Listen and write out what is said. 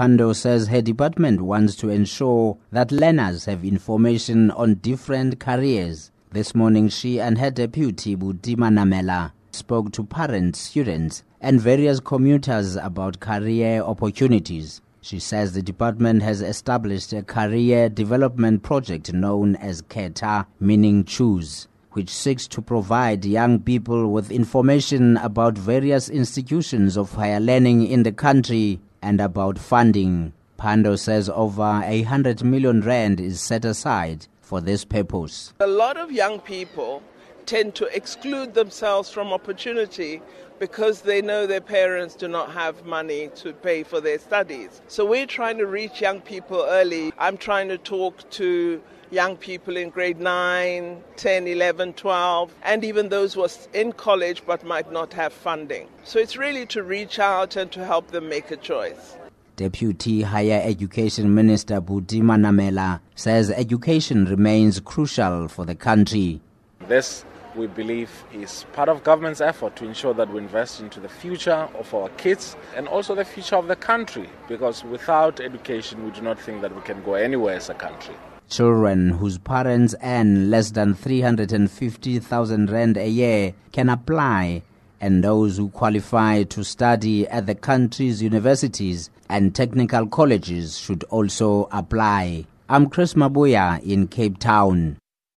Pandor says her department wants to ensure that learners have information on different careers. This morning, she and her deputy, Buti Manamela, spoke to parents, students, and various commuters about career opportunities. She says the department has established a career development project known as Khetha, meaning choose, which seeks to provide young people with information about various institutions of higher learning in the country and about funding. Pandor says over a hundred million rand is set aside for this purpose. A lot of young people tend to exclude themselves from opportunity because they know their parents do not have money to pay for their studies. So we're trying to reach young people early. I'm trying to talk to young people in grade 9, 10, 11, 12, and even those who are in college but might not have funding. So it's really to reach out and to help them make a choice. Deputy Higher Education Minister Buti Manamela says education remains crucial for the country. This we believe is part of government's effort to ensure that we invest into the future of our kids and also the future of the country because without education we do not think that we can go anywhere as a country. Children whose parents earn less than 350,000 rand a year can apply and those who qualify to study at the country's universities and technical colleges should also apply. I'm Chris Mabuya in Cape Town.